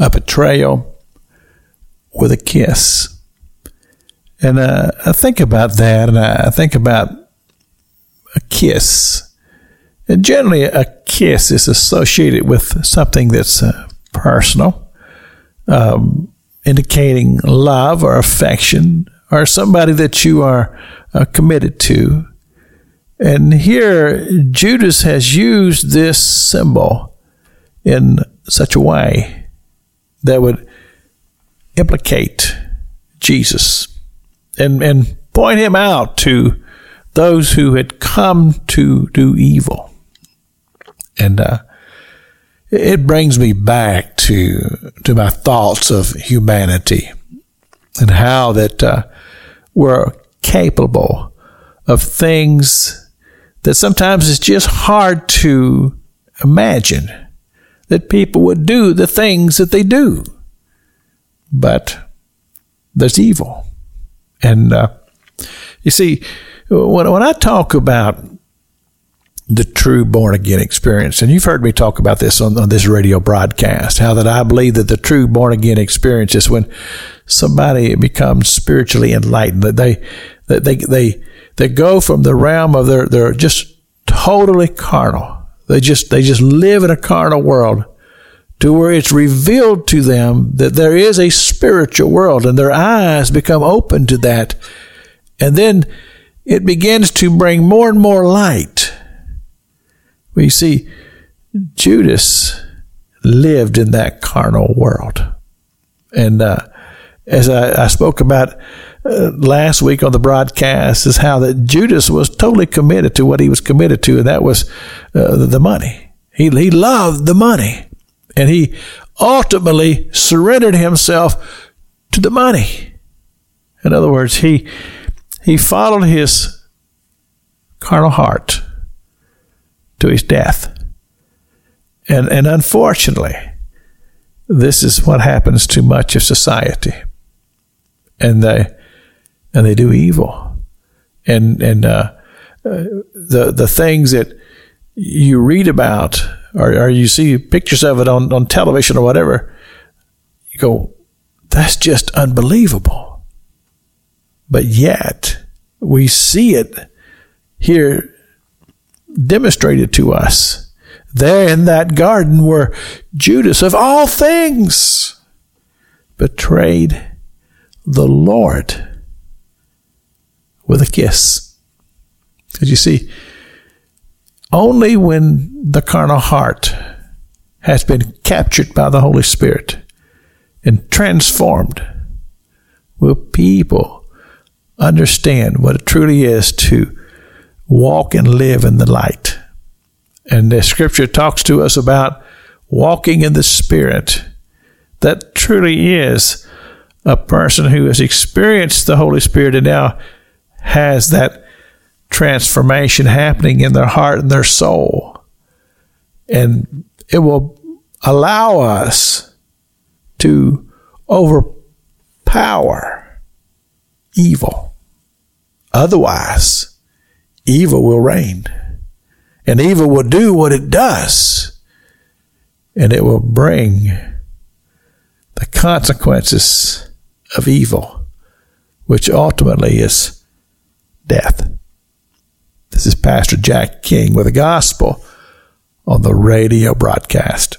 a betrayal with a kiss. And uh, I think about that, and I think about a kiss. And generally, a kiss is associated with something that's uh, personal, um, indicating love or affection, or somebody that you are uh, committed to. And here, Judas has used this symbol in such a way that would implicate Jesus and, and point him out to those who had come to do evil. And uh, it brings me back to to my thoughts of humanity and how that uh, we're capable of things that sometimes it's just hard to imagine that people would do the things that they do. But there's evil. And uh, you see, when, when I talk about the true born again experience, and you've heard me talk about this on, on this radio broadcast, how that I believe that the true born again experience is when somebody becomes spiritually enlightened, that they, that they, they, they go from the realm of their, they're just totally carnal. They just, they just live in a carnal world to where it's revealed to them that there is a spiritual world and their eyes become open to that. And then it begins to bring more and more light. We see Judas lived in that carnal world. And uh, as I, I, spoke about uh, last week on the broadcast, is how that Judas was totally committed to what he was committed to, and that was uh, the money. He, he loved the money. And he ultimately surrendered himself to the money. In other words, he, he followed his carnal heart to his death. And, and unfortunately, this is what happens to much of society. And they, and they do evil. And, and, uh, uh, the, the things that you read about or, or you see pictures of it on, on television or whatever, you go, that's just unbelievable. But yet, we see it here demonstrated to us. There in that garden where Judas, of all things, betrayed the Lord with a kiss. Because you see, only when the carnal heart has been captured by the Holy Spirit and transformed will people understand what it truly is to walk and live in the light. And the scripture talks to us about walking in the Spirit. That truly is a person who has experienced the Holy Spirit and now has that transformation happening in their heart and their soul. And it will allow us to overpower evil. Otherwise, evil will reign. And evil will do what it does. And it will bring the consequences of evil, which ultimately is death. This is Pastor Jack King with the gospel on the radio broadcast.